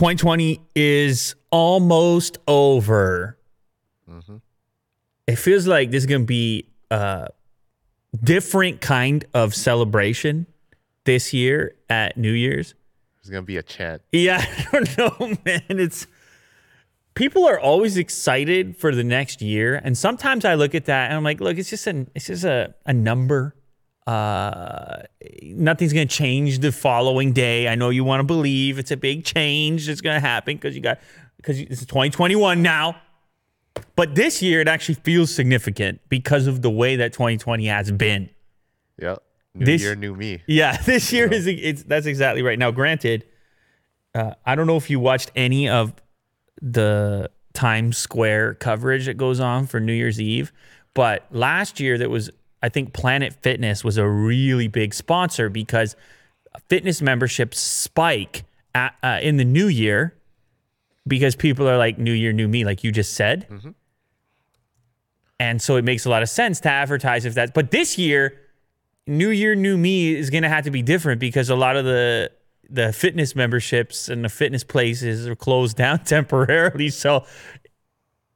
2020 is almost over. Mm-hmm. It feels like this is going to be a different kind of celebration this year at New Year's. There's gonna be a chant. Yeah, I don't know, man. It's people are always excited for the next year, and sometimes I look at that and I'm like, look, it's just an it's just a, a number. Uh, nothing's gonna change the following day. I know you want to believe it's a big change that's gonna happen because you got because it's 2021 now. But this year, it actually feels significant because of the way that 2020 has been. Yeah. New This- year, new me. Yeah, this year is it's that's exactly right. Now, granted, uh, I don't know if you watched any of the Times Square coverage that goes on for New Year's Eve, but last year there was I think Planet Fitness was a really big sponsor because fitness memberships spike at, uh, in the new year because people are like new year new me like you just said. And so it makes a lot of sense to advertise if that but this year New Year, New Me is going to have to be different because a lot of the the fitness memberships and the fitness places are closed down temporarily. So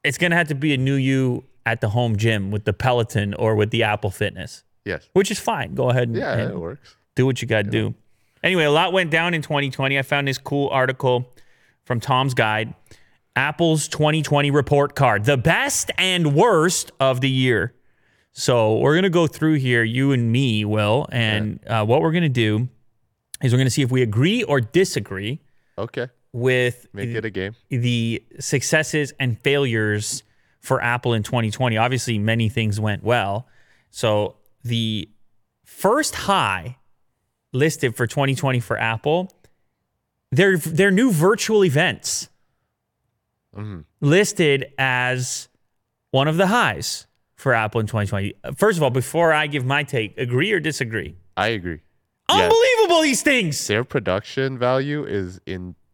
it's going to have to be a new you at the home gym with the Peloton or with the Apple Fitness, Yes. which is fine. Go ahead and, Yeah, and it works. do what you got to do. Anyway, a lot went down in 2020. I found this cool article from Tom's Guide Apple's 2020 report card, the best and worst of the year. So we're going to go through here, you and me, Will. And uh, what we're going to do is we're going to see if we agree or disagree Okay. with Make it a game. the successes and failures for Apple in 2020. Obviously, many things went well. So the first high listed for 2020 for Apple, their their new virtual events mm-hmm. listed as one of the highs for Apple in 2020. First of all, before I give my take, agree or disagree? I agree. Yes. Unbelievable these things. Their production value is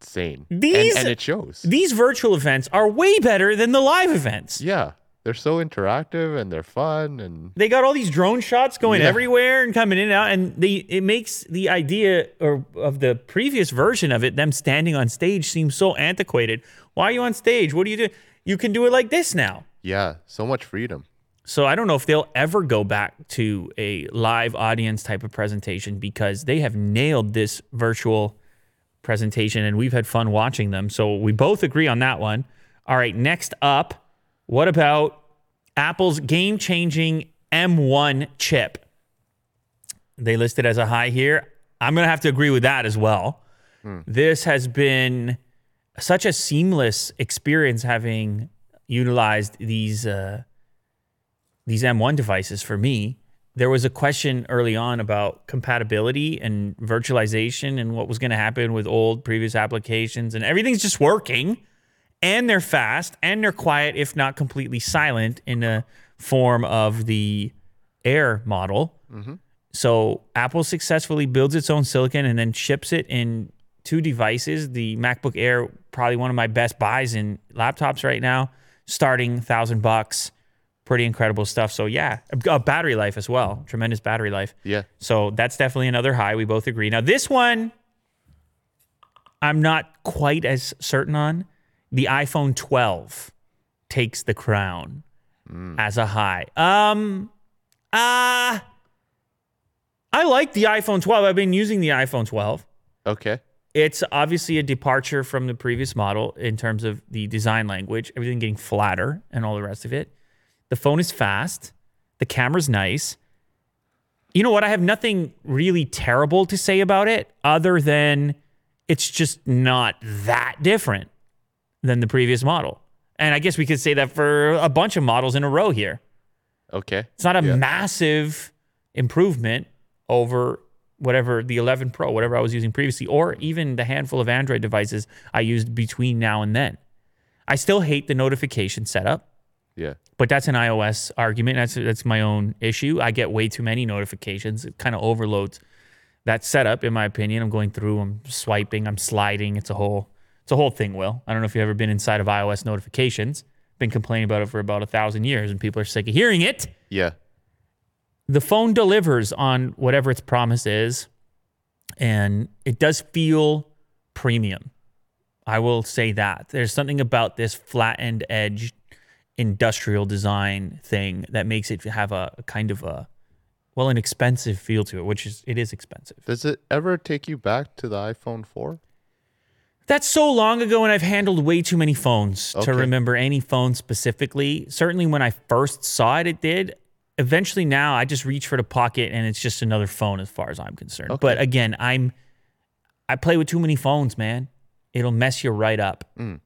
insane. And- These- and, it shows. These virtual events are way better than the live events. yeah. They're so interactive and they're fun and they got all these drone shots going Yeah. everywhere and coming in and out and they it makes the idea or of the previous version of it them standing on stage seem so antiquated why are you on stage what do you do you can do it like this now yeah, so much freedom. so i don't know if they'll ever go back to a live audience type of presentation because they have nailed this virtual presentation and we've had fun watching them so we both agree on that one all right next up what about Apple's game changing M1 chip? They list it as a high here. I'm going to have to agree with that as well. This has been such a seamless experience having utilized these uh, these M1 devices for me. There was a question early on about compatibility and virtualization and what was going to happen with old previous applications, and everything's just working and they're fast and they're quiet, if not completely silent, in a form of the Air model. Mm-hmm. So Apple successfully builds its own silicon and then ships it in two devices. The MacBook Air, probably one of my best buys in laptops right now, starting thousand bucks. Pretty incredible stuff. So yeah, a, a battery life as well. Tremendous battery life. Yeah. So that's definitely another high. We both agree. Now, this one, I'm not quite as certain on. The iPhone 12 takes the crown as a high. Um, uh, I like the iPhone 12. I've been using the iPhone 12. Okay. It's obviously a departure from the previous model in terms of the design language, everything getting flatter and all the rest of it. The phone is fast. The camera's nice. You know what? I have nothing really terrible to say about it other than it's just not that different than the previous model. And I guess we could say that for a bunch of models in a row here. Okay. It's not a Yeah. massive improvement over whatever the 11 Pro, whatever I was using previously, or even the handful of Android devices I used between now and then. I still hate the notification setup, Yeah. But that's an iOS argument. That's that's my own issue. I get way too many notifications. It kind of overloads that setup, in my opinion. I'm going through, I'm swiping, I'm sliding. It's a whole it's a whole thing, Will. I don't know if you've ever been inside of iOS notifications. Been complaining about it for about a thousand years, and people are sick of hearing it Yeah. the phone delivers on whatever its promise is and it does feel premium I will say that. There's something about this flattened edge industrial design thing that makes it have a, a kind of a well an expensive feel to it, which is it is expensive. Does it ever take you back to the iPhone 4? That's so long ago, and I've handled way too many phones to remember any phone specifically. Certainly, when I first saw it, it did. Eventually, now I just reach for the pocket, and it's just another phone as far as I'm concerned. But again, I'm I play with too many phones, man. It'll mess you right up Mm.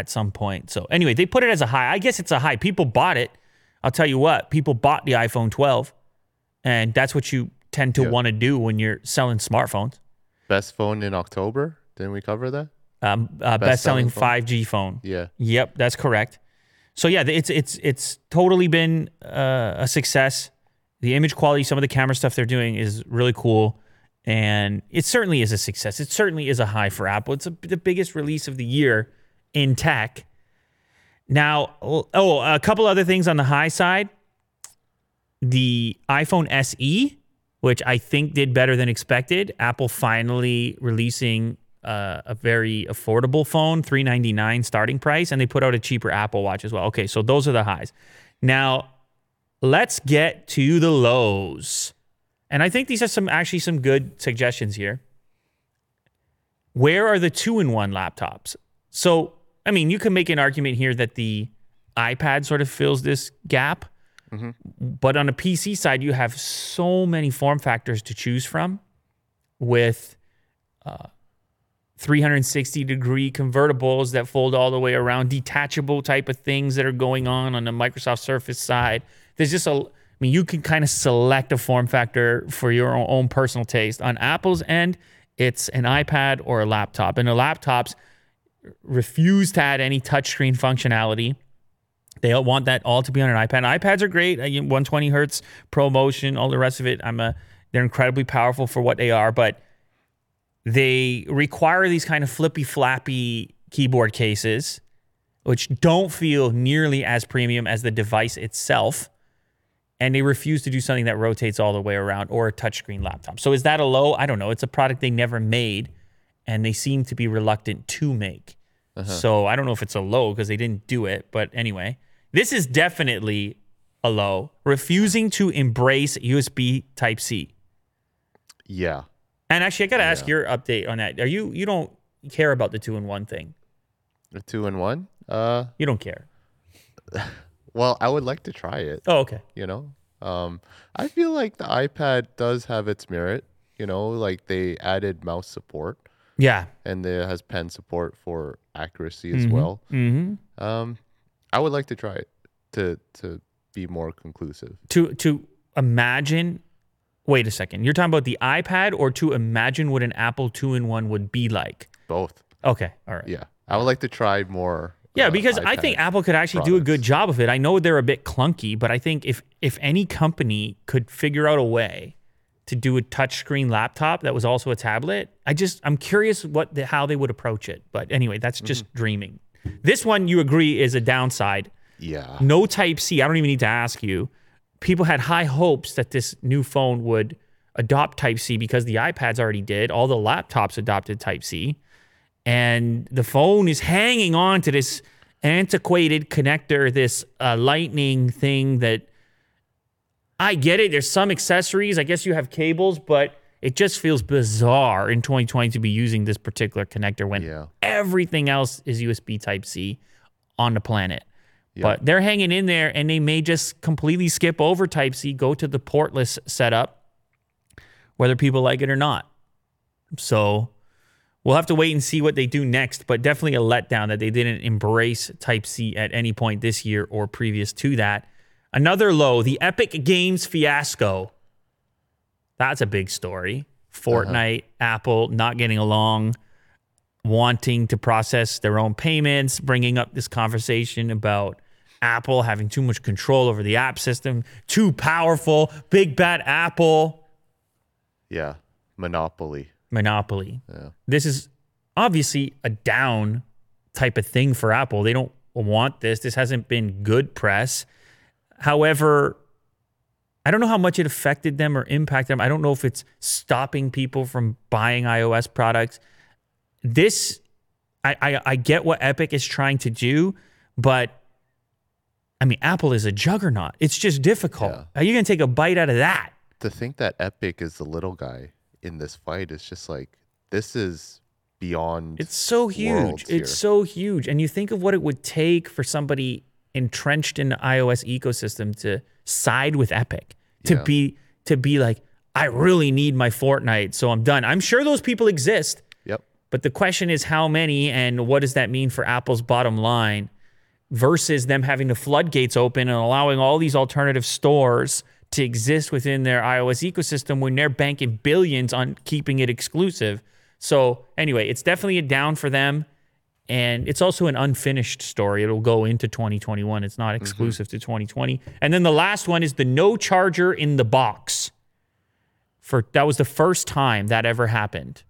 At some point. So anyway, they put it as a high. I guess it's a high. People bought it. I'll tell you what, people bought the iPhone 12, and that's what you tend to Yeah. want to do when you're selling smartphones. Best phone in October? Didn't we cover that? Um, uh, Best-selling phone? 5G phone. Yeah. Yep, that's correct. So yeah, it's it's it's totally been uh, a success. The image quality, some of the camera stuff they're doing is really cool, and it certainly is a success. It certainly is a high for Apple. It's a, the biggest release of the year in tech. Now, oh, a couple other things on the high side. The iPhone SE, which I think did better than expected. Apple finally releasing uh, a very affordable phone, three ninety nine starting price, and they put out a cheaper Apple Watch as well. Okay, so those are the highs. Now, let's get to the lows, and I think these are some actually some good suggestions here. Where are the two in one laptops? So, I mean, you can make an argument here that the iPad sort of fills this gap. But on a PC side, you have so many form factors to choose from with uh, 360 degree convertibles that fold all the way around, detachable type of things that are going on on the Microsoft Surface side. There's just a, I mean, you can kind of select a form factor for your own, own personal taste. On Apple's end, it's an iPad or a laptop. And the laptops refuse to add any touchscreen functionality. They want that all to be on an iPad. iPads are great, uh, you know, 120 hertz, ProMotion, all the rest of it. I'm a, they're incredibly powerful for what they are, but they require these kind of flippy flappy keyboard cases, which don't feel nearly as premium as the device itself. And they refuse to do something that rotates all the way around or a touchscreen laptop. So is that a low? I don't know. It's a product they never made, and they seem to be reluctant to make. So I don't know if it's a low because they didn't do it. But anyway, this is definitely a low. Refusing to embrace USB Type C. Yeah. And actually, I got to ask your update on that. Are you you don't care about the two in one thing? The two in one? Uh You don't care. well, I would like to try it, Oh, okay. you know. Um I feel like the iPad does have its merit, you know, like they added mouse support Yeah. and it has pen support for accuracy as well. Mm-hmm. Um I would like to try it to to be more conclusive. To to imagine. Wait a second. You're talking about the iPad, or to imagine what an Apple two in one would be like? Both. Okay. All right. Yeah. I would like to try more. Yeah, uh, because I think Apple could actually do a good job of it. I know they're a bit clunky, but I think if if any company could figure out a way to do a touchscreen laptop that was also a tablet, I just I'm curious what the, how they would approach it. But anyway, that's just Mm-hmm. dreaming. This one you agree is a downside. Yeah. No Type C. I don't even need to ask you. People had high hopes that this new phone would adopt Type C because the iPads already did. All the laptops adopted Type C. And the phone is hanging on to this antiquated connector, this uh, lightning thing that I get it. There's some accessories. I guess you have cables, but it just feels bizarre in 2020 to be using this particular connector when Yeah. everything else is USB Type C on the planet. Yeah. But they're hanging in there and they may just completely skip over Type C, go to the portless setup, whether people like it or not. So we'll have to wait and see what they do next, but definitely a letdown that they didn't embrace Type C at any point this year or previous to that. Another low, the Epic Games fiasco. That's a big story. Fortnite, uh-huh. Apple not getting along, wanting to process their own payments, bringing up this conversation about Apple having too much control over the app system, too powerful, big bad Apple Yeah. Monopoly. monopoly. Yeah. This is obviously a down type of thing for Apple. They don't want this. This hasn't been good press. However, I don't know how much it affected them or impacted them. I don't know if it's stopping people from buying iOS products. This, I, I, I get what Epic is trying to do, but I mean, Apple is a juggernaut. It's just difficult. Yeah. Are you going to take a bite out of that? To think that Epic is the little guy in this fight is just like this is beyond. It's so huge. It's here. so huge. And you think of what it would take for somebody entrenched in the iOS ecosystem to side with Epic, to Yeah. be to be like, I really need my Fortnite, so I'm done. I'm sure those people exist, Yep. but the question is how many and what does that mean for Apple's bottom line versus them having the floodgates open and allowing all these alternative stores to exist within their iOS ecosystem when they're banking billions on keeping it exclusive. So, anyway, it's definitely a down for them. And it's also an unfinished story. It'll go into 2021. It's not mm-hmm. exclusive to 2020. And then the last one is the no charger in the box. For that was the first time that ever happened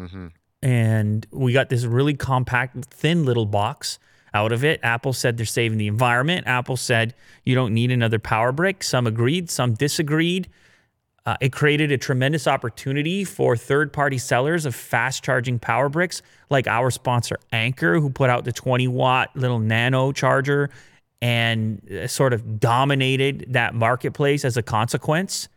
mm-hmm. and we got this really compact, thin little box out of it. Apple said they're saving the environment. Apple said you don't need another power brick. Some agreed, some disagreed. Uh, it created a tremendous opportunity for third party sellers of fast charging power bricks, like our sponsor Anker, who put out the 20 watt little nano charger and uh, sort of dominated that marketplace as a consequence.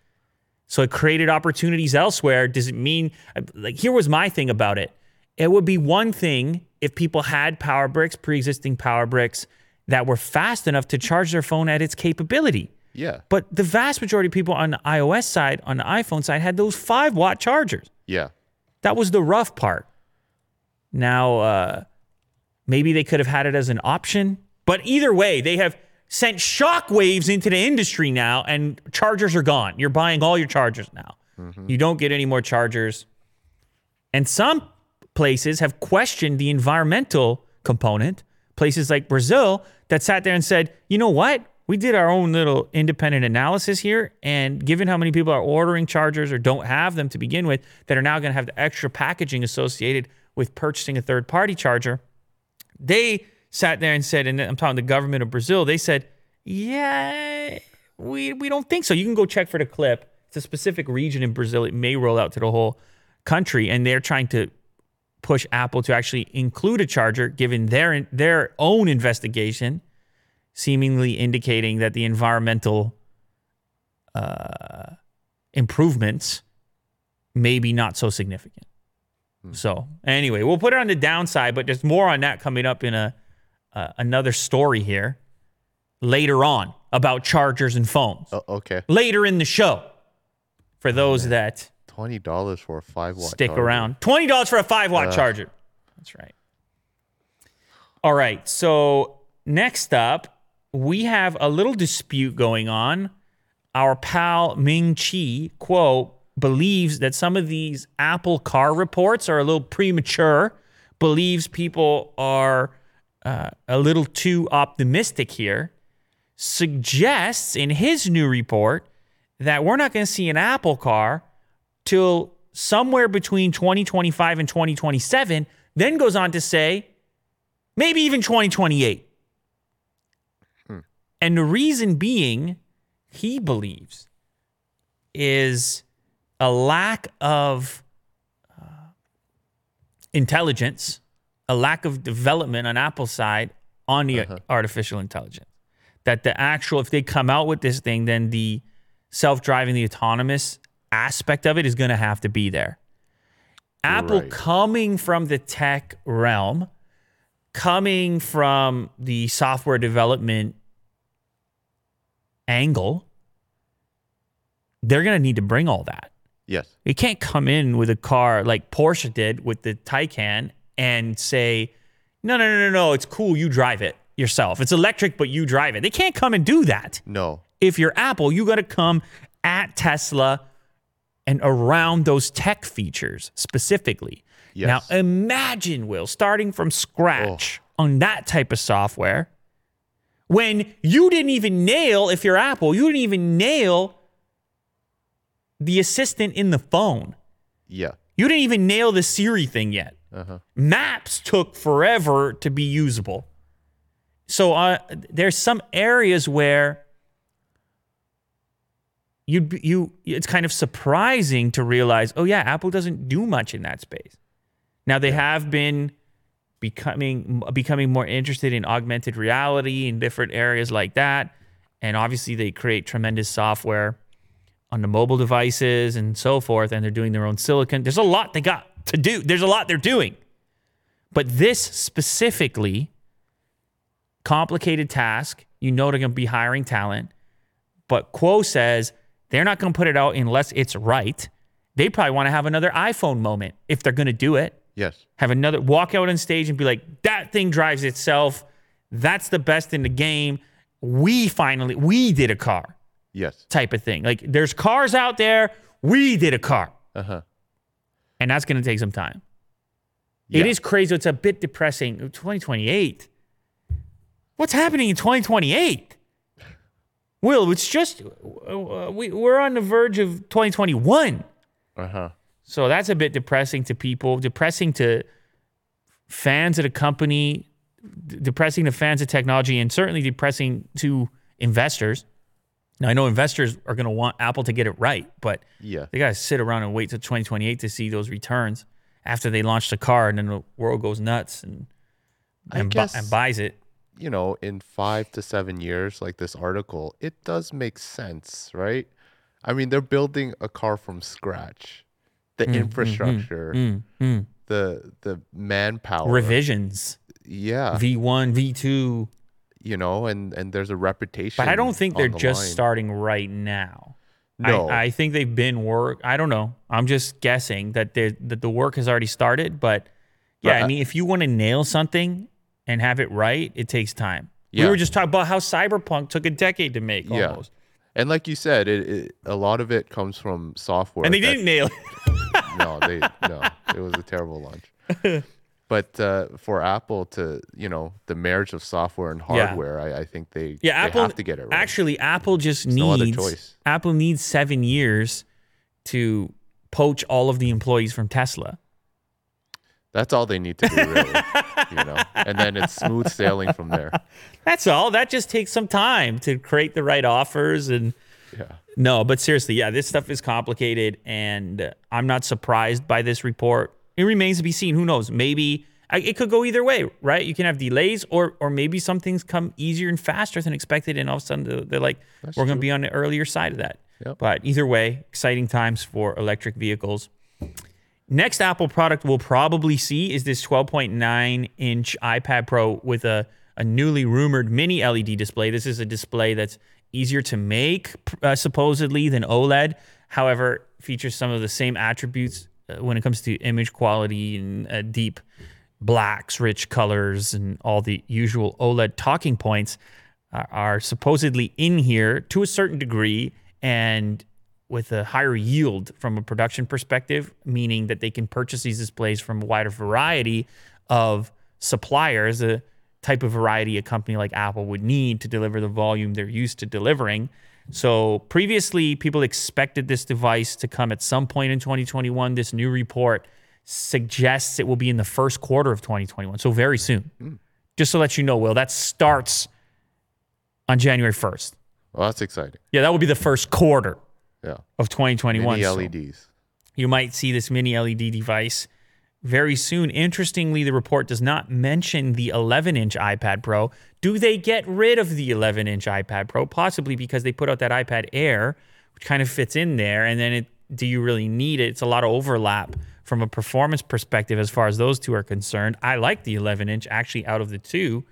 So it created opportunities elsewhere. Does it mean like here was my thing about it? It would be one thing if people had power bricks, pre-existing power bricks that were fast enough to charge their phone at its capability. Yeah. But the vast majority of people on the iOS side, on the iPhone side, had those five watt chargers. Yeah. That was the rough part. Now, uh, maybe they could have had it as an option, but either way, they have sent shockwaves into the industry now, and chargers are gone. You're buying all your chargers now. You don't get any more chargers. And some places have questioned the environmental component. Places like Brazil that sat there and said, you know what? We did our own little independent analysis here. And given how many people are ordering chargers or don't have them to begin with, that are now going to have the extra packaging associated with purchasing a third party charger, they sat there and said, and I'm talking the government of Brazil, they said, yeah, we, we don't think so. You can go check for the clip. It's a specific region in Brazil. It may roll out to the whole country. And they're trying to push Apple to actually include a charger, given their their own investigation, seemingly indicating that the environmental uh, improvements may be not so significant. So anyway, we'll put it on the downside, but there's more on that coming up in a uh, another story here later on about chargers and phones. Oh, okay. Later in the show, for those that Twenty dollars for a five watt. stick charger. around. Twenty dollars for a five watt charger. That's right. All right. So next up, we have a little dispute going on. Our pal Ming Chi Kuo believes that some of these Apple car reports are a little premature. Believes people are uh, a little too optimistic here. Suggests in his new report that we're not going to see an Apple car till somewhere between 2025 and 2027, then goes on to say maybe even 2028. And the reason being, he believes, is a lack of uh, intelligence, a lack of development on Apple's side on the artificial intelligence. That the actual, if they come out with this thing, then the self driving, the autonomous aspect of it is going to have to be there. Apple Right. coming from the tech realm, coming from the software development angle, they're going to need to bring all that. Yes. You can't come in with a car like Porsche did with the Taycan and say, no, no, no, no, no, it's cool. You drive it yourself. It's electric, but you drive it. They can't come and do that. No. If you're Apple, you got to come at Tesla and around those tech features specifically. Yes. Now, imagine, Will, starting from scratch oh. on that type of software when you didn't even nail, if you're Apple, you didn't even nail the assistant in the phone. Yeah. You didn't even nail the Siri thing yet. Maps took forever to be usable. So uh, there's some areas where you you it's kind of surprising to realize, oh yeah, Apple doesn't do much in that space. Now they have been becoming becoming more interested in augmented reality in different areas like that. And obviously, they create tremendous software on the mobile devices and so forth. And they're doing their own silicon. There's a lot they got to do. There's a lot they're doing. But this specifically, complicated task. You know they're going to be hiring talent. But Kuo says they're not going to put it out unless it's right. They probably want to have another iPhone moment if they're going to do it. Yes. Have another walk out on stage and be like, that thing drives itself. That's the best in the game. We finally, we did a car Yes. type of thing. Like there's cars out there. We did a car. Uh huh. And that's going to take some time. It Yeah. is crazy. It's a bit depressing. 2028. What's happening in 2028? Will, it's just, uh, we, we're on the verge of 2021. Uh huh. So that's a bit depressing to people, depressing to fans of the company, depressing to fans of technology, and certainly depressing to investors. Now, I know investors are going to want Apple to get it right, but Yeah. they got to sit around and wait till 2028 to see those returns after they launch the car and then the world goes nuts and, and, bu- and buys it. you know, in five to seven years, like this article, it does make sense, right? I mean, they're building a car from scratch. The infrastructure, Mm, mm. the the manpower, Revisions, yeah, V1, V2. you know, and and there's a reputation. But I don't think they're the just line. starting right now. No, I, I think they've been work. I don't know. I'm just guessing that they that the work has already started. But yeah, But I I- mean, if you want to nail something and have it right, it takes time. Yeah. We were just talking about how Cyberpunk took a decade to make Yeah. And like you said, it, it a lot of it comes from software, and they that- didn't nail it. no, they no, it was a terrible launch. But uh, for Apple to, you know, the marriage of software and Yeah. hardware, I, I think they, Yeah, they Apple have to get it right. Actually, Apple just no other needs choice. Apple needs seven years to poach all of the employees from Tesla. That's all they need to do, really. you know, and then it's smooth sailing from there. That's all. That just takes some time to create the right offers and. Yeah. No, but seriously, yeah, this stuff is complicated, and I'm not surprised by this report. It remains to be seen. Who knows? Maybe I, it could go either way, right? You can have delays, or or maybe some things come easier and faster than expected, and all of a sudden they're, they're like, we're going to be on the earlier side of that. Yep. But either way, exciting times for electric vehicles. Next Apple product we'll probably see is this 12.9 inch iPad Pro with a, a newly rumored mini LED display. This is a display that's easier to make, uh, supposedly, than OLED. However, features some of the same attributes uh, when it comes to image quality and uh, deep blacks, rich colors, and all the usual OLED talking points are, are supposedly in here to a certain degree and with a higher yield from a production perspective, meaning that they can purchase these displays from a wider variety of suppliers, the type of variety a company like Apple would need to deliver the volume they're used to delivering. So previously, people expected this device to come at some point in 2021. This new report suggests it will be in the first quarter of 2021, so very soon. Hmm. Just to let you know, Will, that starts on January 1st. Well, that's exciting. Yeah, that will be the first quarter Yeah. of 2021. Mini So LEDs. you might see this mini LED device very soon. Interestingly, the report does not mention the 11 inch iPad Pro. Do they get rid of the 11 inch iPad Pro? Possibly because they put out that iPad Air, which kind of fits in there. And then it, do you really need it? It's a lot of overlap from a performance perspective as far as those two are concerned. I like the 11 inch actually out of the two.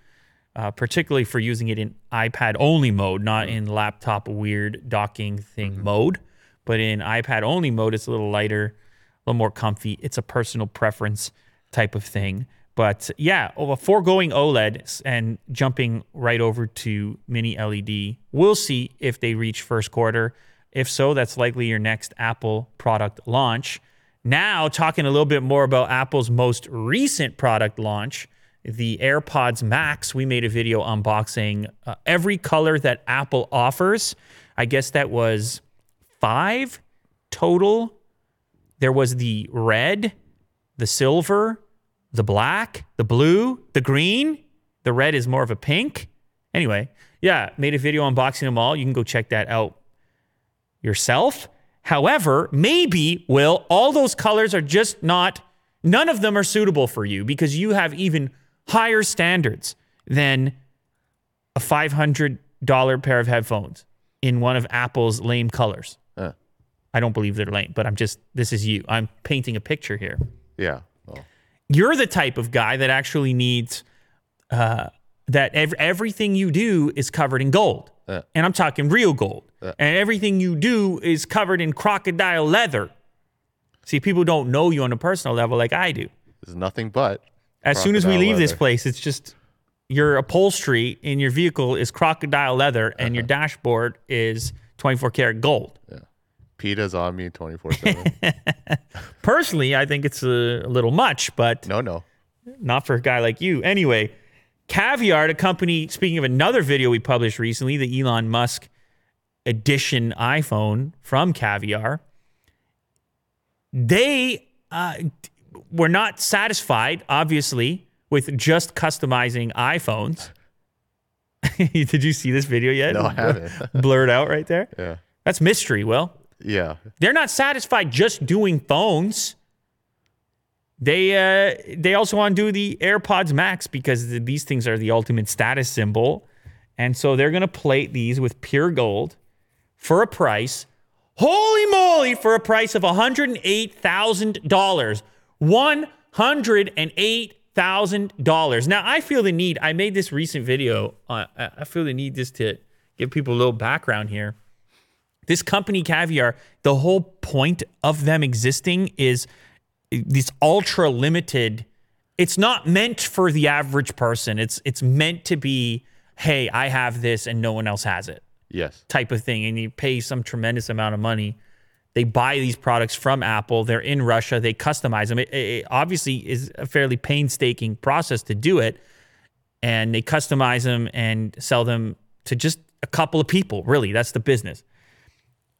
Uh, particularly for using it in iPad only mode, not in laptop weird docking thing mode, but in iPad only mode, it's a little lighter, little more comfy. It's a personal preference type of thing. But yeah, oh, foregoing OLED and jumping right over to mini LED, we'll see if they reach first quarter. If so, that's likely your next Apple product launch. Now, talking a little bit more about Apple's most recent product launch, the AirPods Max. We made a video unboxing uh, every color that Apple offers. I guess that was five total. There was the red, the silver, the black, the blue, the green. The red is more of a pink. Anyway, yeah, made a video unboxing them all. You can go check that out yourself. However, maybe, Will, all those colors are just not None of them are suitable for you because you have even higher standards than a $500 pair of headphones in one of Apple's lame colors. Uh, I don't believe they're lame, but I'm just, this is you. I'm painting a picture here. yeah. Well, You're the type of guy that actually needs uh, that ev- everything you do is covered in gold. Yeah. And I'm talking real gold. And everything you do is covered in crocodile leather. See, people don't know you on a personal level like I do. there's nothing but. As soon as we leave this place, it's just your upholstery in your vehicle is crocodile leather and Uh-huh. your dashboard is 24 karat gold. PETA's on me 24 7. Personally, I think it's a, little much, but no, no. not for a guy like you. Anyway, Caviar, a company, speaking of another video we published recently, the Elon Musk edition iPhone from Caviar, they uh, were not satisfied, obviously, with just customizing iPhones. Did you see this video yet? No, I haven't. Blurred out right there. yeah. That's mystery, Will. Yeah. They're not satisfied just doing phones. They uh, they also want to do the AirPods Max because th- these things are the ultimate status symbol, and so they're gonna plate these with pure gold for a price. Holy moly! For a price of one hundred eight thousand dollars, one hundred and eight thousand dollars. Now I feel the need. I made this recent video. Uh, I feel the need just to give people a little background here this company caviar the whole point of them existing is this ultra limited it's not meant for the average person. It's it's meant to be hey i have this and no one else has it. Yes. type of thing. And you pay some tremendous amount of money. They buy these products from apple. They're in russia. They customize them. It, it obviously is a fairly painstaking process to do it. And they customize them and sell them to just a couple of people really. That's the business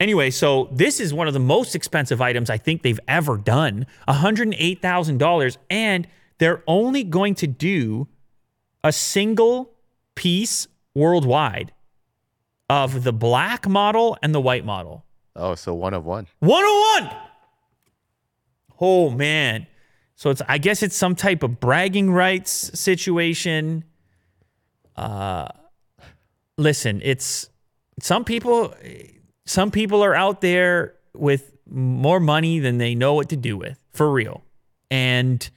Anyway, so this is one of the most expensive items I think they've ever done $108,000. And they're only going to do a single piece worldwide of the black model and the white model. Oh, so one of one. 101. Oh, man. So it's, I guess it's some type of bragging rights situation. Uh, listen, it's some people some people are out there with more money than they know what to do with for real. And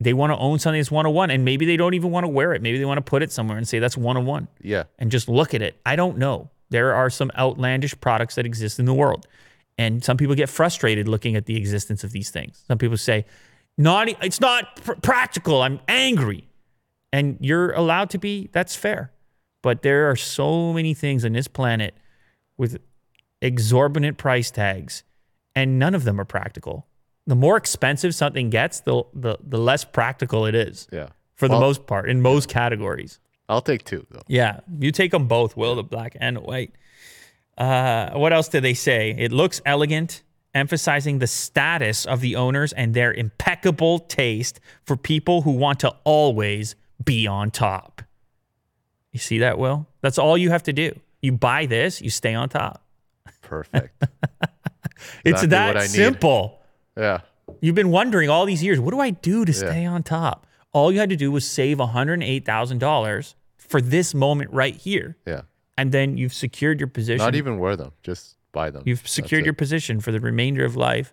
they want to own something that's one-on-one oh and maybe they don't even want to wear it. Maybe they want to put it somewhere and say that's one-on-one oh Yeah. and just look at it. I don't know. There are some outlandish products that exist in the world. And some people get frustrated looking at the existence of these things. Some people say not it's not pr- practical. I'm angry. And you're allowed to be that's fair. But there are so many things on this planet with exorbitant price tags and none of them are practical. The more expensive something gets the the, the less practical it is Yeah. for the Well- most part in most categories. I'll take two though. yeah you take them both will the black and the white. Uh, what else did they say? It looks elegant emphasizing the status of the owners and their impeccable taste for people who want to always be on top. You see that will? That's all you have to do. You buy this you stay on top Perfect. it's that what I need. simple yeah. You've been wondering all these years, what do I do to stay on top? All you had to do was save $108,000 for this moment right here. Yeah. And then you've secured your position. Not even wear them. Just buy them. you've That's secured it. Hmm. your position for the remainder of life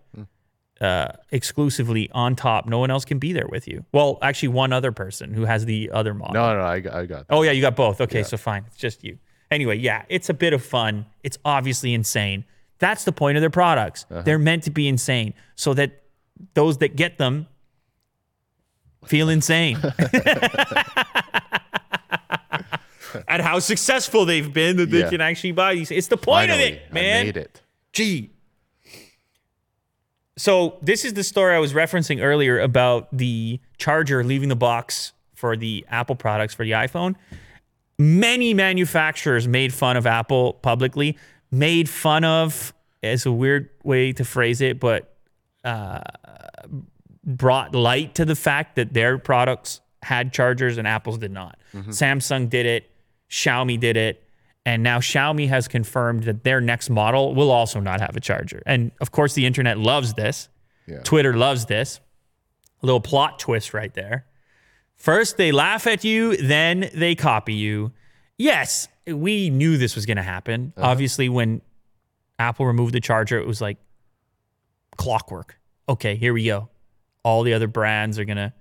uh, exclusively on top. No one else can be there with you. Well, actually, one other person who has the other model. No, no, I, I got that. Oh, yeah, you got both. Okay, so fine. It's just you. Anyway, yeah, it's a bit of fun. It's obviously insane. That's the point of their products. Uh-huh. They're meant to be insane so that those that get them feel insane. At how successful they've been that they Yeah. can actually buy these. It's the point Finally, of it, man. I made it. Gee. So this is the story I was referencing earlier about the charger leaving the box for the Apple products for the iPhone. Many manufacturers made fun of Apple publicly, made fun of is a weird way to phrase it, but uh, brought light to the fact that their products had chargers and Apple's did not. Samsung did it, Xiaomi did it, and now Xiaomi has confirmed that their next model will also not have a charger. And of course, the internet loves this. Yeah. Twitter loves this. A little plot twist right there. First, they laugh at you, then they copy you. Yes, we knew this was going to happen. Uh-huh. Obviously, when Apple removed the charger, it was like clockwork. Okay, here we go. All the other brands are going to.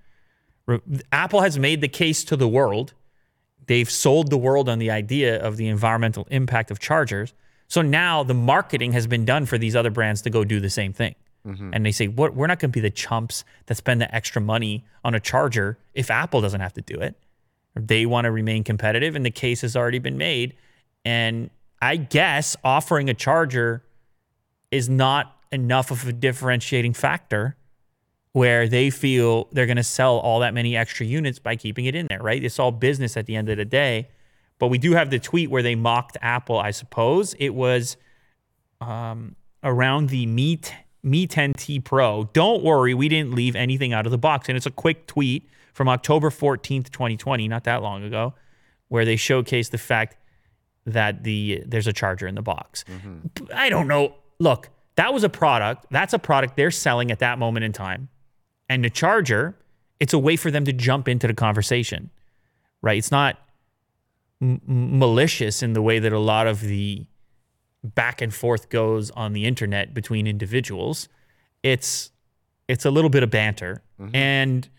Re- Apple has made the case to the world. They've sold the world on the idea of the environmental impact of chargers. So now the marketing has been done for these other brands to go do the same thing. And they say, what, we're not going to be the chumps that spend the extra money on a charger if Apple doesn't have to do it. They want to remain competitive, and the case has already been made. And I guess offering a charger is not enough of a differentiating factor where they feel they're going to sell all that many extra units by keeping it in there, right? It's all business at the end of the day. But we do have the tweet where they mocked Apple, I suppose. It was um, around the Mi, T- Mi 10T Pro. Don't worry, we didn't leave anything out of the box. And it's a quick tweet from October 14th, 2020, not that long ago, where they showcase the fact that the there's a charger in the box. Mm-hmm. I don't know. Look, that was a product. That's a product they're selling at that moment in time. And the charger, it's a way for them to jump into the conversation. Right? It's not m- malicious in the way that a lot of the back and forth goes on the internet between individuals. It's it's a little bit of banter and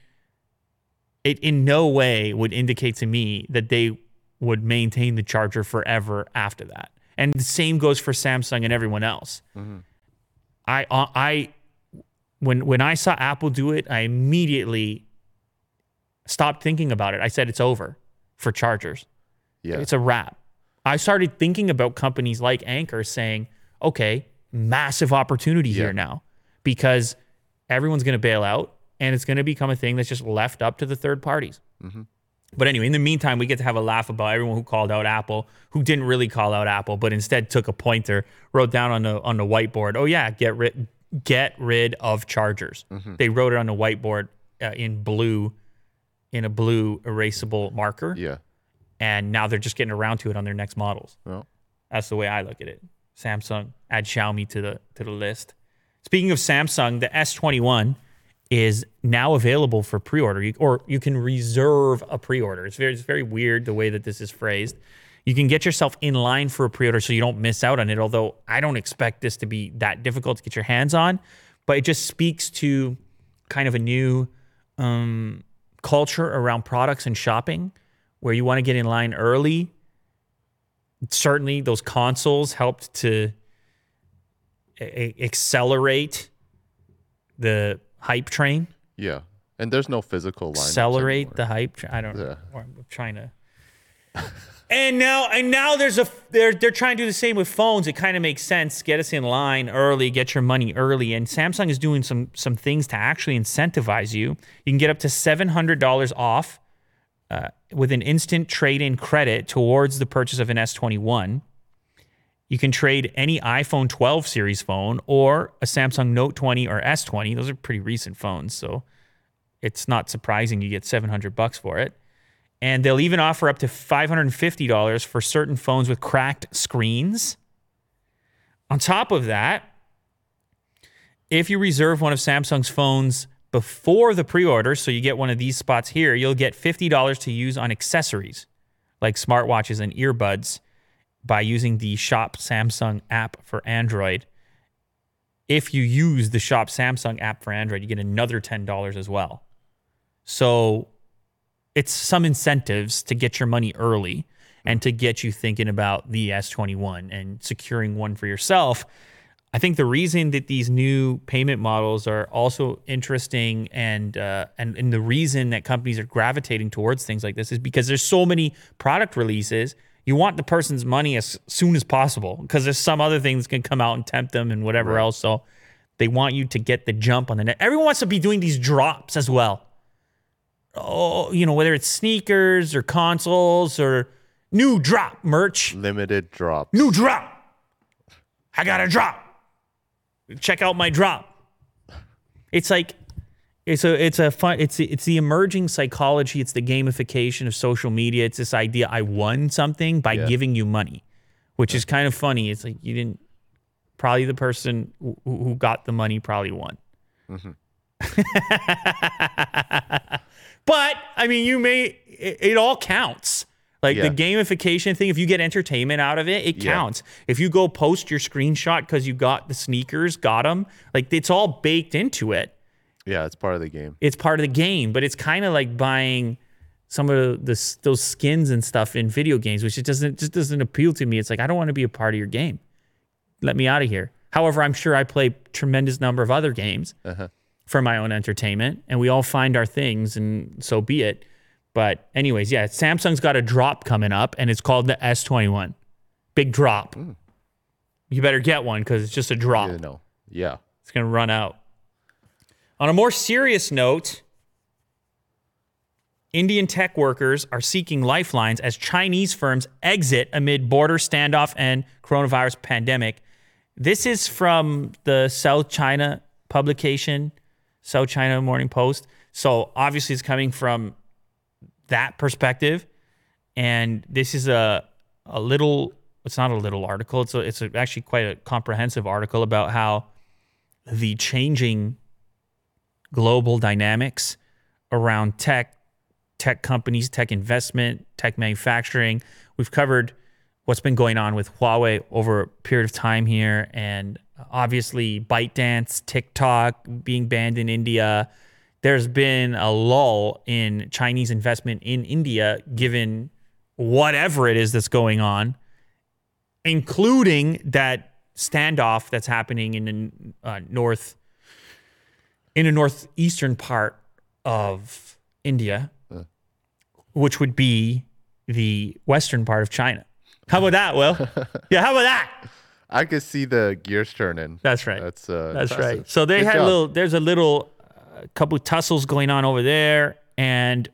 it in no way would indicate to me that they would maintain the charger forever after that. And the same goes for Samsung and everyone else. I uh, I when when I saw Apple do it, I immediately stopped thinking about it. I said it's over for chargers. Yeah. It's a wrap. I started thinking about companies like Anker saying, okay, massive opportunity Yeah. here now because everyone's going to bail out and it's going to become a thing that's just left up to the third parties. But anyway, in the meantime, we get to have a laugh about everyone who called out Apple, who didn't really call out Apple, but instead took a pointer, wrote down on the on the whiteboard, "Oh yeah, get rid get rid of chargers." They wrote it on the whiteboard uh, in blue, in a blue erasable marker yeah. And now they're just getting around to it on their next models. Well, That's the way I look at it. Samsung add Xiaomi to the to the list. Speaking of Samsung, the S21 is now available for pre-order, you, or you can reserve a pre-order. It's very it's very weird the way that this is phrased. You can get yourself in line for a pre-order so you don't miss out on it. Although I don't expect this to be that difficult to get your hands on, but it just speaks to kind of a new um, culture around products and shopping where you want to get in line early. Certainly, those consoles helped to a- accelerate the hype train, yeah. And there's no physical line. accelerate the hype. Tra- I don't know. Yeah. I'm trying to. and now, and now there's a they're they're trying to do the same with phones. It kind of makes sense. Get us in line early. Get your money early. And Samsung is doing some some things to actually incentivize you. You can get up to seven hundred dollars off uh, with an instant trade-in credit towards the purchase of an S21. You can trade any iPhone 12 series phone or a Samsung Note 20 or S20. Those are pretty recent phones, so it's not surprising you get 700 bucks for it. And they'll even offer up to $550 for certain phones with cracked screens. On top of that, if you reserve one of Samsung's phones before the pre-order, so you get one of these spots here, you'll get $50 to use on accessories like smartwatches and earbuds by using the Shop Samsung app for Android. If you use the Shop Samsung app for Android, you get another $10 as well. So it's some incentives to get your money early and to get you thinking about the S21 and securing one for yourself. I think the reason that these new payment models are also interesting and uh, and and the reason that companies are gravitating towards things like this is because there's so many product releases. You want the person's money as soon as possible because there's some other things can come out and tempt them and whatever else. So they want you to get the jump on the net. Everyone wants to be doing these drops as well. Oh, you know whether it's sneakers or consoles or new drop merch Limited drop. new drop. I got a drop. Check out my drop. It's like it's a it's a fun it's it's the emerging psychology. It's the gamification of social media. It's this idea I won something by Yeah. giving you money, which is kind of funny. It's like you didn't probably the person who, who got the money probably won. Mm-hmm. but I mean, you may it, it all counts. Like Yeah. the gamification thing, if you get entertainment out of it, it Yeah. counts. If you go post your screenshot because you got the sneakers, got them, like it's all baked into it. Yeah, it's part of the game. It's part of the game, but it's kind of like buying some of the, those skins and stuff in video games, which it doesn't just doesn't appeal to me. It's like I don't want to be a part of your game. Let me out of here. However, I'm sure I play tremendous number of other games uh-huh. for my own entertainment, and we all find our things, and so be it. But anyways, yeah, Samsung's got a drop coming up, and it's called the S21. Big drop. Hmm. You better get one because it's just a drop. You know. Yeah. It's going to run out. On a more serious note, Indian tech workers are seeking lifelines as Chinese firms exit amid border standoff and coronavirus pandemic. This is from the South China publication, South China Morning Post. So obviously, it's coming from that perspective, and this is a a little. It's not a little article. It's a, it's a, actually quite a comprehensive article about how the changing global dynamics around tech, tech companies, tech investment, tech manufacturing. We've covered what's been going on with Huawei over a period of time here, and obviously ByteDance, TikTok being banned in India. There's been a lull in Chinese investment in India, given whatever it is that's going on, including that standoff that's happening in the uh, north, in the northeastern part of India, which would be the western part of China. How about that, Will? yeah, how about that? I could see the gears turning. That's right. That's uh That's impressive. right. So they Good had a little. There's a little, uh, couple of tussles going on over there, and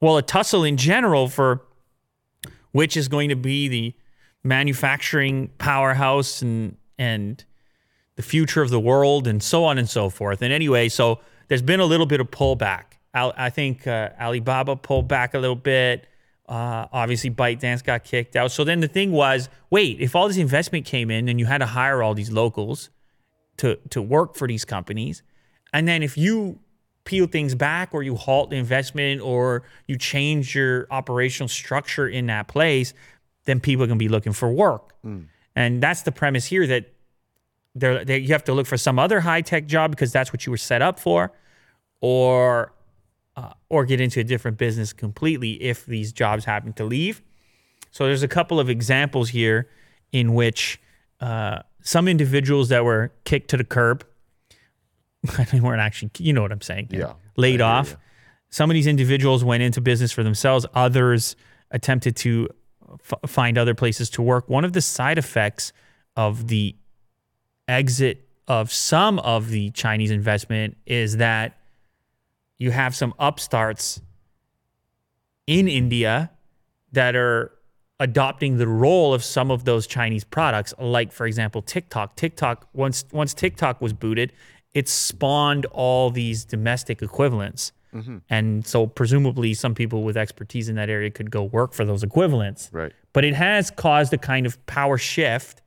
well, a tussle in general for which is going to be the manufacturing powerhouse and and the future of the world and so on and so forth. And anyway, so there's been a little bit of pullback. Al- I think uh, Alibaba pulled back a little bit. Uh, obviously, ByteDance got kicked out. So then the thing was, wait, if all this investment came in and you had to hire all these locals to to work for these companies, and then if you peel things back or you halt the investment or you change your operational structure in that place, then people are going to be looking for work. And that's the premise here that they, you have to look for some other high tech job because that's what you were set up for, or uh, or get into a different business completely if these jobs happen to leave. So there's a couple of examples here in which uh, some individuals that were kicked to the curb, they weren't actually, you know what I'm saying, Yeah, laid off. Some of these individuals went into business for themselves. Others attempted to f- find other places to work. One of the side effects of the exit of some of the Chinese investment is that you have some upstarts in India that are adopting the role of some of those Chinese products, like for example TikTok. TikTok once once TikTok was booted, it spawned all these domestic equivalents. And so presumably some people with expertise in that area could go work for those equivalents. Right. But it has caused a kind of power shift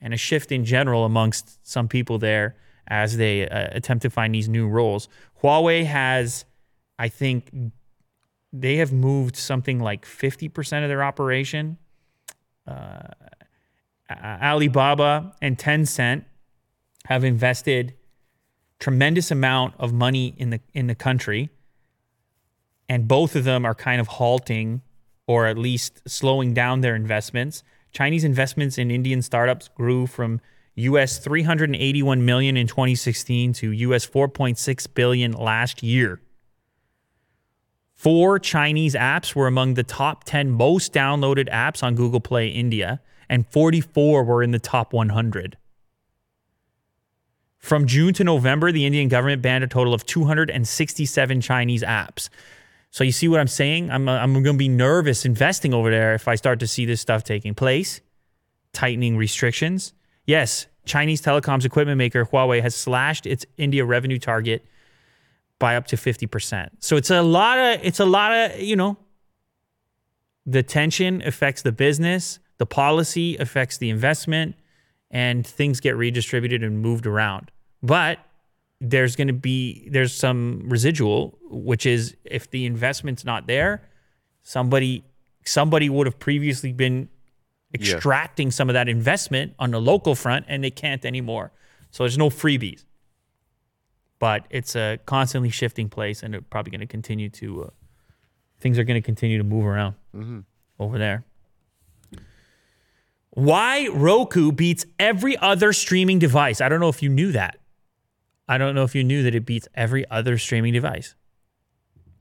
and a shift in general amongst some people there as they uh, attempt to find these new roles. Huawei has, I think, they have moved something like 50% of their operation. Uh, Alibaba and Tencent have invested tremendous amount of money in the in the country and both of them are kind of halting or at least slowing down their investments. Chinese investments in Indian startups grew from US 381 million in 2016 to US 4.6 billion last year. Four Chinese apps were among the top 10 most downloaded apps on Google Play India, and 44 were in the top 100. From June to November, the Indian government banned a total of 267 Chinese apps. So you see what I'm saying? I'm, uh, I'm going to be nervous investing over there if I start to see this stuff taking place, tightening restrictions. Yes, Chinese telecoms equipment maker Huawei has slashed its India revenue target by up to 50%. So it's a lot of it's a lot of, you know, the tension affects the business, the policy affects the investment, and things get redistributed and moved around. But there's going to be there's some residual, which is if the investment's not there, somebody somebody would have previously been extracting some of that investment on the local front, and they can't anymore. So there's no freebies. But it's a constantly shifting place, and they're probably going to continue to. Uh, things are going to continue to move around over there. Why Roku beats every other streaming device? I don't know if you knew that. I don't know if you knew that it beats every other streaming device.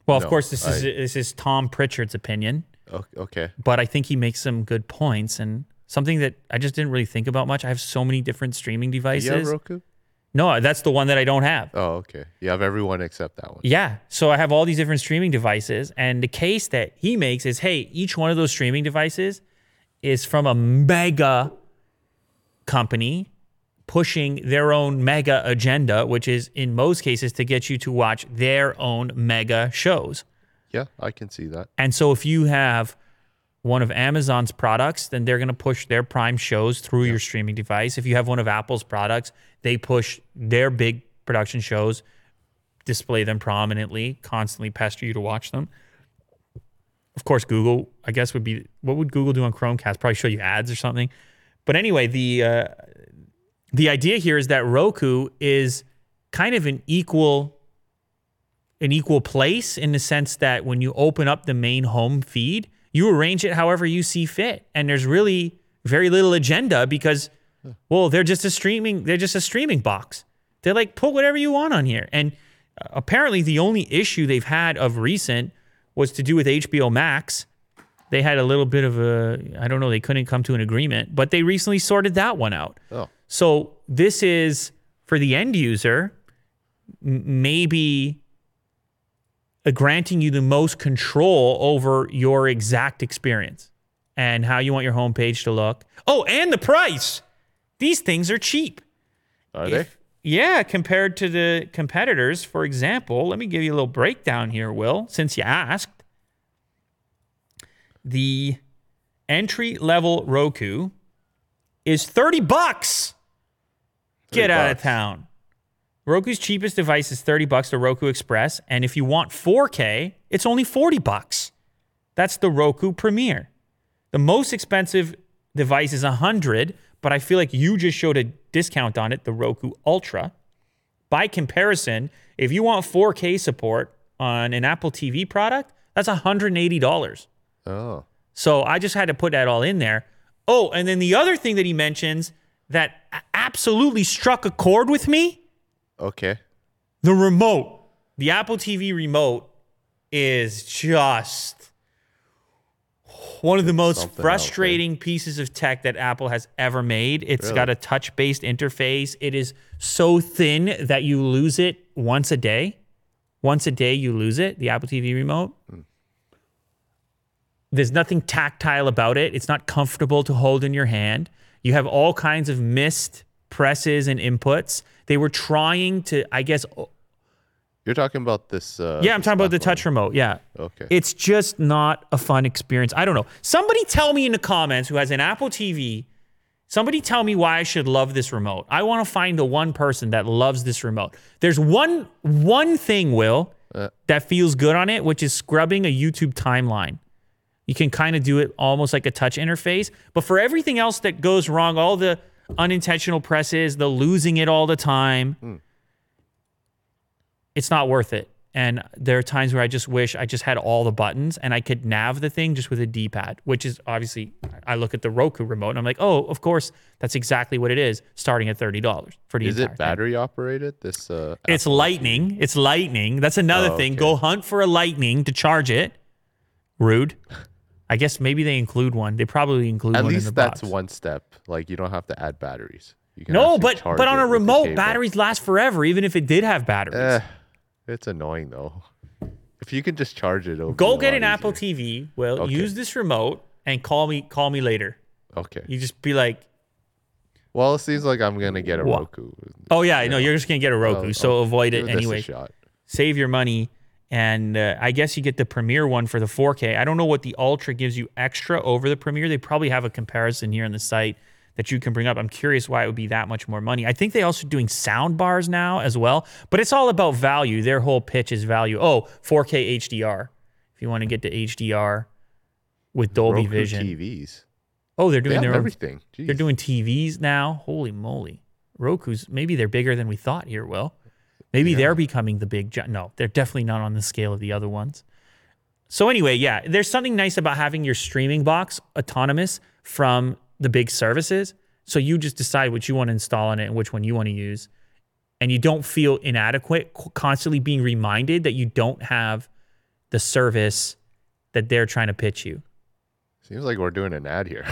Well, of No, course, this is this is Tom Pritchard's opinion, Okay. but I think he makes some good points and something that I just didn't really think about much. I have so many different streaming devices. You have Roku? no, that's the one that I don't have. Oh, okay. You have everyone except that one. Yeah. So I have all these different streaming devices. And the case that he makes is hey, each one of those streaming devices is from a mega company pushing their own mega agenda, which is in most cases to get you to watch their own mega shows. Yeah, I can see that. And so if you have one of Amazon's products, then they're going to push their prime shows through your streaming device. If you have one of Apple's products, they push their big production shows, display them prominently, constantly pester you to watch them. Of course, Google, I guess, would be what would Google do on Chromecast? Probably show you ads or something. But anyway, the uh, the idea here is that Roku is kind of an equal an equal place in the sense that when you open up the main home feed, you arrange it however you see fit. And there's really very little agenda because well, they're just a streaming they're just a streaming box. They're like put whatever you want on here. And uh, apparently the only issue they've had of recent was to do with HBO Max. They had a little bit of a I don't know, they couldn't come to an agreement, but they recently sorted that one out. Oh, So this is for the end user, maybe granting you the most control over your exact experience and how you want your homepage to look. Oh, and the price. These things are cheap. are If- Yeah, compared to the competitors. For example, let me give you a little breakdown here, Will, since you asked. The entry level Roku is 30 bucks. Get 30 out of town. Roku's cheapest device is 30 bucks, the Roku Express, and if you want 4K, it's only 40 bucks. That's the Roku Premiere. The most expensive device is 100, but I feel like you just showed a discount on it, the Roku Ultra. By comparison, if you want 4K support on an Apple TV product, that's $180. Oh, So I just had to put that all in there. Oh, and then the other thing that he mentions that absolutely struck a chord with me okay. the remote. The Apple TV remote is just one of the most frustrating pieces of tech that Apple has ever made. It's Really? got a touch based interface. It is so thin that you lose it once a day. Once a day, you lose it, the Apple TV remote. Hmm. There's nothing tactile about it. It's not comfortable to hold in your hand. You have all kinds of missed presses and inputs. They were trying to, I guess, You're talking about this. Uh, yeah, I'm talking about the touch remote. Yeah. Okay. It's just not a fun experience. I don't know. Somebody tell me in the comments who has an Apple TV. Somebody tell me why I should love this remote. I want to find the one person that loves this remote. There's one one thing, Will, Uh. that feels good on it, which is scrubbing a YouTube timeline. You can kind of do it almost like a touch interface. But for everything else that goes wrong, all the unintentional presses, the losing it all the time, it's not worth it. And there are times where I just wish I just had all the buttons and I could nav the thing just with a D pad, which is obviously, I look at the Roku remote and I'm like, oh, of course, that's exactly what it is, starting at $30 for the Is it thing. battery operated? This. Uh, It's Apple lightning. It's lightning. That's another Oh, thing. okay. Go hunt for a lightning to charge it. Rude. I guess maybe they include one. They probably include At one in least the that's box. one step. Like you don't have to add batteries. You can No, but but on a remote, batteries last forever, even if it did have batteries. Eh, it's annoying though. If you can just charge it, it'll Go get an Apple. TV. Well, Okay. use this remote and call me. Call me later. Okay. You just be like, Well, it seems like I'm gonna get a What? Roku. oh yeah, no, you're just gonna get a Roku, so I'll avoid it this a anyway. shot. Save your money, and uh, I guess you get the Premiere one for the 4K. I don't know what the Ultra gives you extra over the Premiere. They probably have a comparison here on the site that you can bring up. I'm curious why it would be that much more money. I think they also doing sound bars now as well, but it's all about value. Their whole pitch is value. Oh, 4K HDR. If you want to get to HDR with Dolby Roku Vision. TVs. Oh, they're doing have their own everything. they're doing TVs now. Holy moly. Roku's maybe they're bigger than we thought here, Will. Maybe they're becoming the big no, they're definitely not on the scale of the other ones. So anyway, yeah, there's something nice about having your streaming box autonomous from the big services. So you just decide what you want to install on it and which one you want to use. And you don't feel inadequate constantly being reminded that you don't have the service that they're trying to pitch you. Seems like we're doing an ad here.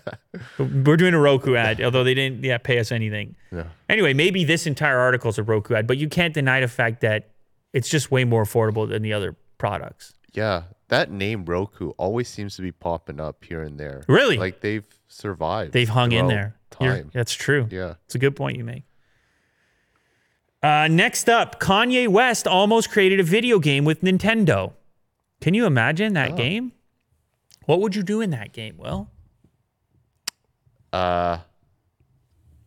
We're doing a Roku ad, although they didn't yeah, pay us anything. yeah. Anyway, maybe this entire article is a Roku ad, but you can't deny the fact that it's just way more affordable than the other products. Yeah. That name Roku always seems to be popping up here and there. Really? Like they've survived. They've hung in there. You're- Time. that's true. Yeah. It's a good point you make. Uh, next up, Kanye West almost created a video game with Nintendo. Can you imagine that Oh. game? What would you do in that game? Well, Uh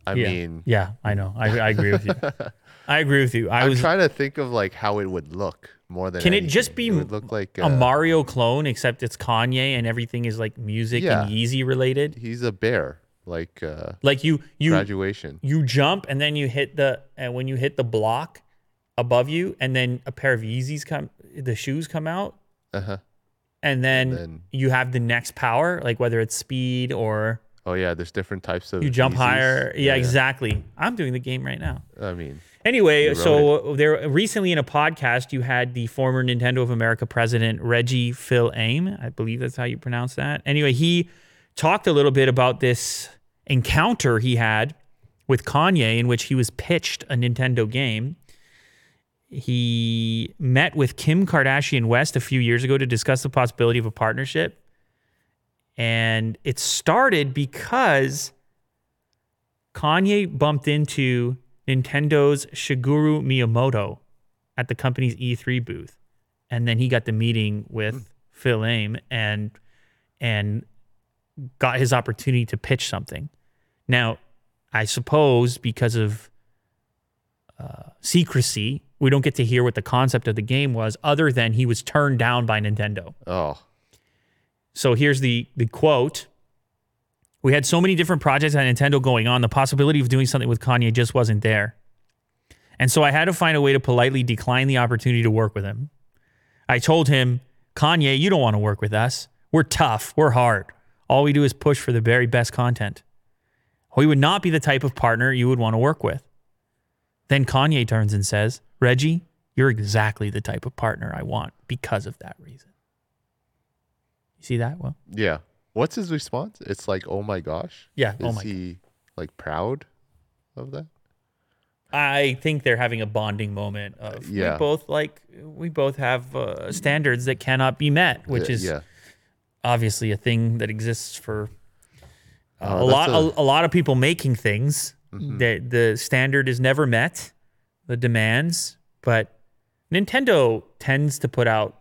I yeah, mean yeah, I know. I, I agree with you. I agree with you. I I'm was trying to think of like how it would look more than Can it just be it look like a uh, Mario clone, except it's Kanye and everything is like music Yeah. and Yeezy related. he's a bear like uh Like you, you, graduation. you jump and then you hit the and when you hit the block above you and then a pair of Yeezys come the shoes come out Uh-huh. and then, then- you have the next power like whether it's speed or Oh yeah, there's different types of you jump higher. Yeah, exactly. I'm doing the game right now. I mean, anyway so there recently in a podcast you had the former nintendo of america president reggie Fils-Aimé i believe that's how you pronounce that. Anyway he talked a little bit about this encounter he had with Kanye in which he was pitched a Nintendo game. He met with Kim Kardashian West a few years ago to discuss the possibility of a partnership. And it started because Kanye bumped into Nintendo's Shigeru Miyamoto at the company's E3 booth. And then he got the meeting with Fils-Aimé and and got his opportunity to pitch something. Now, I suppose because of uh, secrecy, we don't get to hear what the concept of the game was, other than he was turned down by Nintendo. oh, So here's the the quote. We had so many different projects at Nintendo going on, the possibility of doing something with Kanye just wasn't there. And so I had to find a way to politely decline the opportunity to work with him. I told him, Kanye, you don't want to work with us. We're tough, we're hard. All we do is push for the very best content. We would not be the type of partner you would want to work with. Then Kanye turns and says, Reggie, you're exactly the type of partner I want because of that reason. See that? Well, yeah. What's his response? It's like, oh my gosh. yeah. Is oh my. he like proud of that? I think they're having a bonding moment of Yeah. we both like we both have uh, standards that cannot be met, which Yeah, is yeah. obviously a thing that exists for uh, Oh, a lot a, a- Mm-hmm. a lot of people making things. That the standard is never met, the demands, but Nintendo tends to put out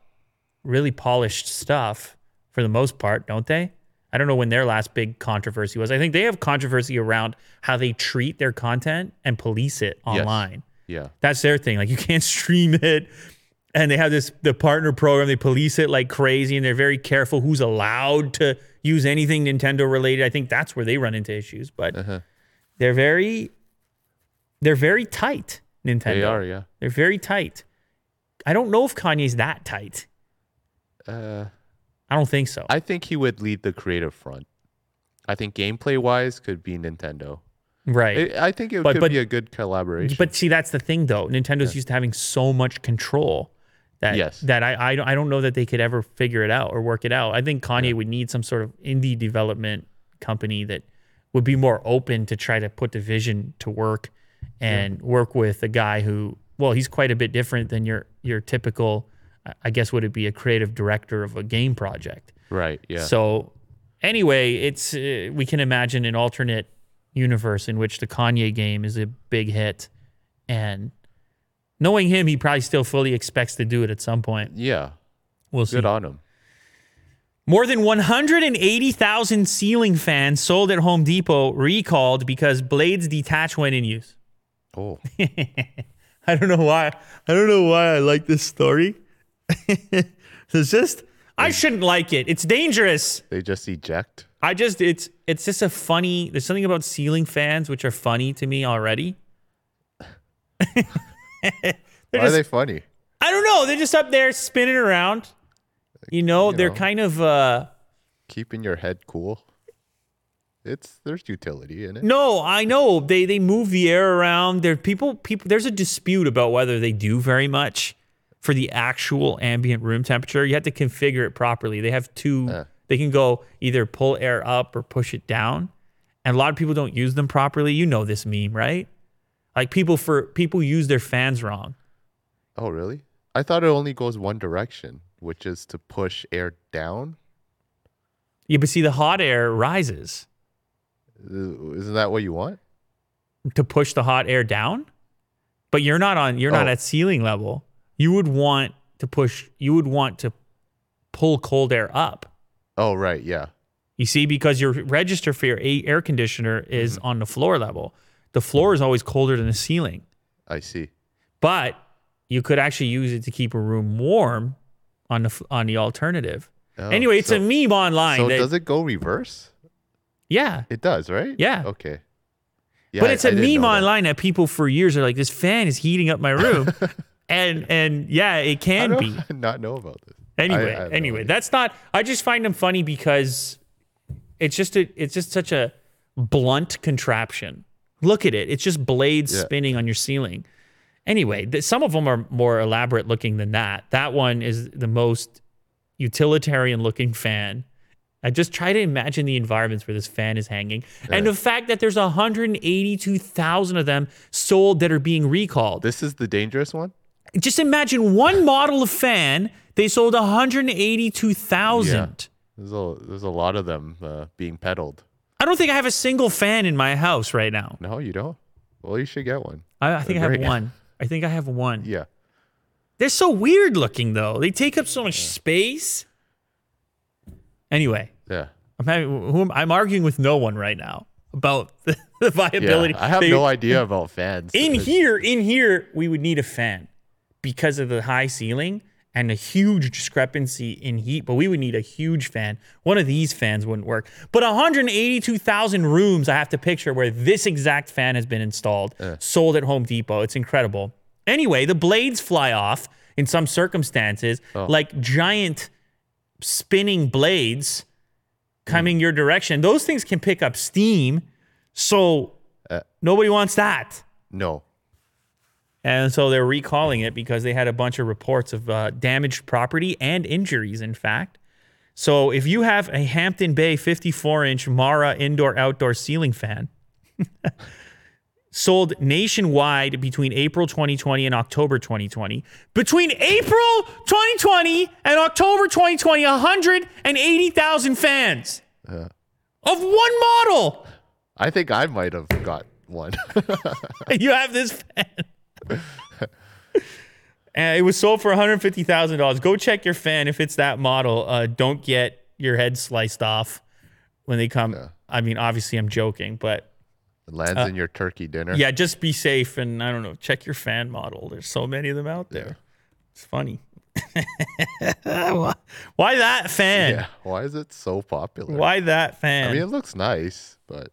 really polished stuff for the most part, don't they? I don't know when their last big controversy was. I think they have controversy around how they treat their content and police it online. Yeah. That's their thing. Like you can't stream it. And they have this the partner program. They police it like crazy, and they're very careful who's allowed to use anything Nintendo related. I think that's where they run into issues. But Uh-huh. they're very, they're very tight. Nintendo. They are, yeah. They're very tight. I don't know if Kanye's that tight. Uh, I don't think so. I think he would lead the creative front. I think gameplay wise could be Nintendo. right. I I think it But- could but- be a good collaboration. But see, that's the thing, though. Nintendo's used to having so much control that Yes. that I, I don't- I don't know that they could ever figure it out or work it out. I think Kanye would need some sort of indie development company that would be more open to try to put the vision to work and work with a guy who, well, he's quite a bit different than your your typical. I- guess would it be a creative director of a game project? right, yeah. So anyway, it's uh, we can imagine an alternate universe in which the Kanye game is a big hit, and knowing him, he probably still fully expects to do it at some point. yeah. We'll see. Good on him. More than 180,000 ceiling fans sold at Home Depot recalled because blades detach when in use. Oh, I don't know why. I don't know why I like this story. it's just I shouldn't like it. It's dangerous. they just eject. I just it's it's just a funny. There's something about ceiling fans which are funny to me already. They're are they funny? I don't know. They're just up there spinning around. You know, You they're know. kind of uh Keeping your head cool. It's there's utility in it. no, I know. They they move the air around. There people people there's a dispute about whether they do very much for the actual ambient room temperature. You have to configure it properly. They have two Uh. they can go either pull air up or push it down. And a lot of people don't use them properly. You know this meme, right? Like people for people use their fans wrong. Oh, really? I thought it only goes one direction, which is to push air down. Yeah, but see the hot air rises. Uh, Isn't that what you want? to push the hot air down but you're not on you're not Oh. at ceiling level you would want to push you would want to pull cold air up Oh, right. Yeah. you see because your register for your air conditioner is mm-hmm. on the floor level the floor is always colder than the ceiling I see. but you could actually use it to keep a room warm on the on the alternative Oh, anyway it's so, a meme online So that- does it go reverse? yeah It does, right? Yeah. Okay. Yeah, but it's I a didn't meme know that. online that. people for years are like, this fan is heating up my room, and and yeah, it can be. not know about this. Anyway, I- I anyway, that's not. I just find them funny because it's just a, it's just such a blunt contraption. Look at it; it's just blades Yeah. spinning on your ceiling. Anyway, th- some of them are more elaborate looking than that. That one is the most utilitarian looking fan. I just try to imagine the environments where this fan is hanging, and the fact that there's 182,000 of them sold that are being recalled. This is the dangerous one. Just imagine one model of fan, they sold 182,000. There's a there's a lot of them uh, being peddled. I don't think I have a single fan in my house right now. No, you don't. Well, you should get one. I, I think I have Great. one. I think I have one. Yeah. They're so weird looking though. They take up so much space. Anyway, Yeah. I'm having, who am, I'm arguing with no one right now about the, the viability. Yeah. I have They- no idea about fans. In here, in here, we would need a fan because of the high ceiling and a huge discrepancy in heat. But we would need a huge fan. One of these fans wouldn't work. But 182,000 rooms I have to picture where this exact fan has been installed, sold at Home Depot. It's incredible. Anyway, the blades fly off in some circumstances, like giant spinning blades coming your direction. Those things can pick up steam. So Uh. nobody wants that. No. And so they're recalling it because they had a bunch of reports of uh, damaged property and injuries, in fact. So if you have a Hampton Bay 54 inch Mara indoor outdoor ceiling fan sold nationwide between April 2020 and October 2020, between April 2020 and October 2020, 180,000 fans of one model. I think I might have got one. you have this fan. and it was sold for $150,000. Go check your fan if it's that model. Uh, don't get your head sliced off when they come. I mean, obviously, I'm joking, but It lands in your turkey dinner. Uh, yeah, just be safe and I don't know, check your fan model. There's so many of them out there. It's funny. Why that fan? Yeah. Why is it so popular? Why that fan? I mean, it looks nice, but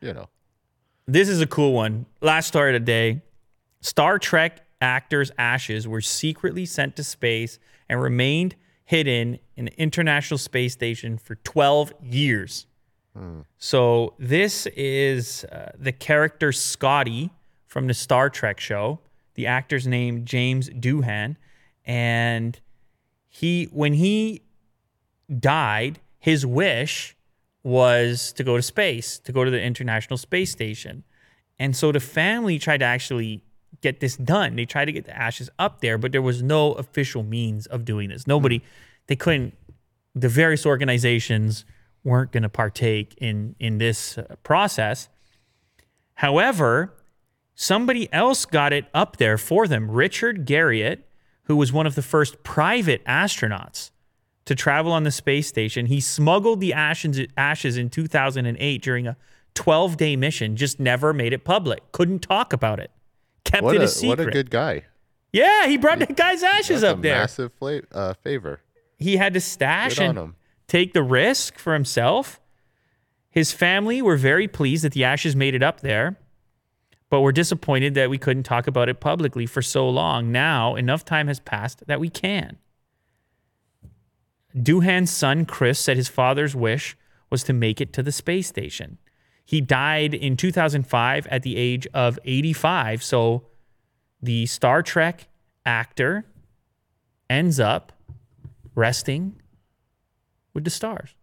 you know. This is a cool one. Last story of the day. Star Trek actors' ashes were secretly sent to space and remained hidden in the International Space Station for 12 years. So, this is uh, the character Scotty from the Star Trek show. The actor's name James Doohan, and he when he died, his wish was to go to space, to go to the International Space Station. And so the family tried to actually get this done. They tried to get the ashes up there, but there was no official means of doing this. Nobody, they couldn't, the various organizations weren't going to partake in, in this uh, process. However, somebody else got it up there for them. Richard Garriott, who was one of the first private astronauts to travel on the space station. He smuggled the ashes, ashes in 2008 during a 12 day mission, just never made it public. Couldn't talk about it. Kept What it a a secret. what a good guy. yeah, he brought the guy's ashes up a there. Massive fla- uh, favor. He had to stash and him. take the risk for himself. His family were very pleased that the ashes made it up there, but were disappointed that we couldn't talk about it publicly for so long. Now, enough time has passed that we can. Doohan's son, Chris, said his father's wish was to make it to the space station. He died in 2005 at the age of 85. So the Star Trek actor ends up resting with the stars.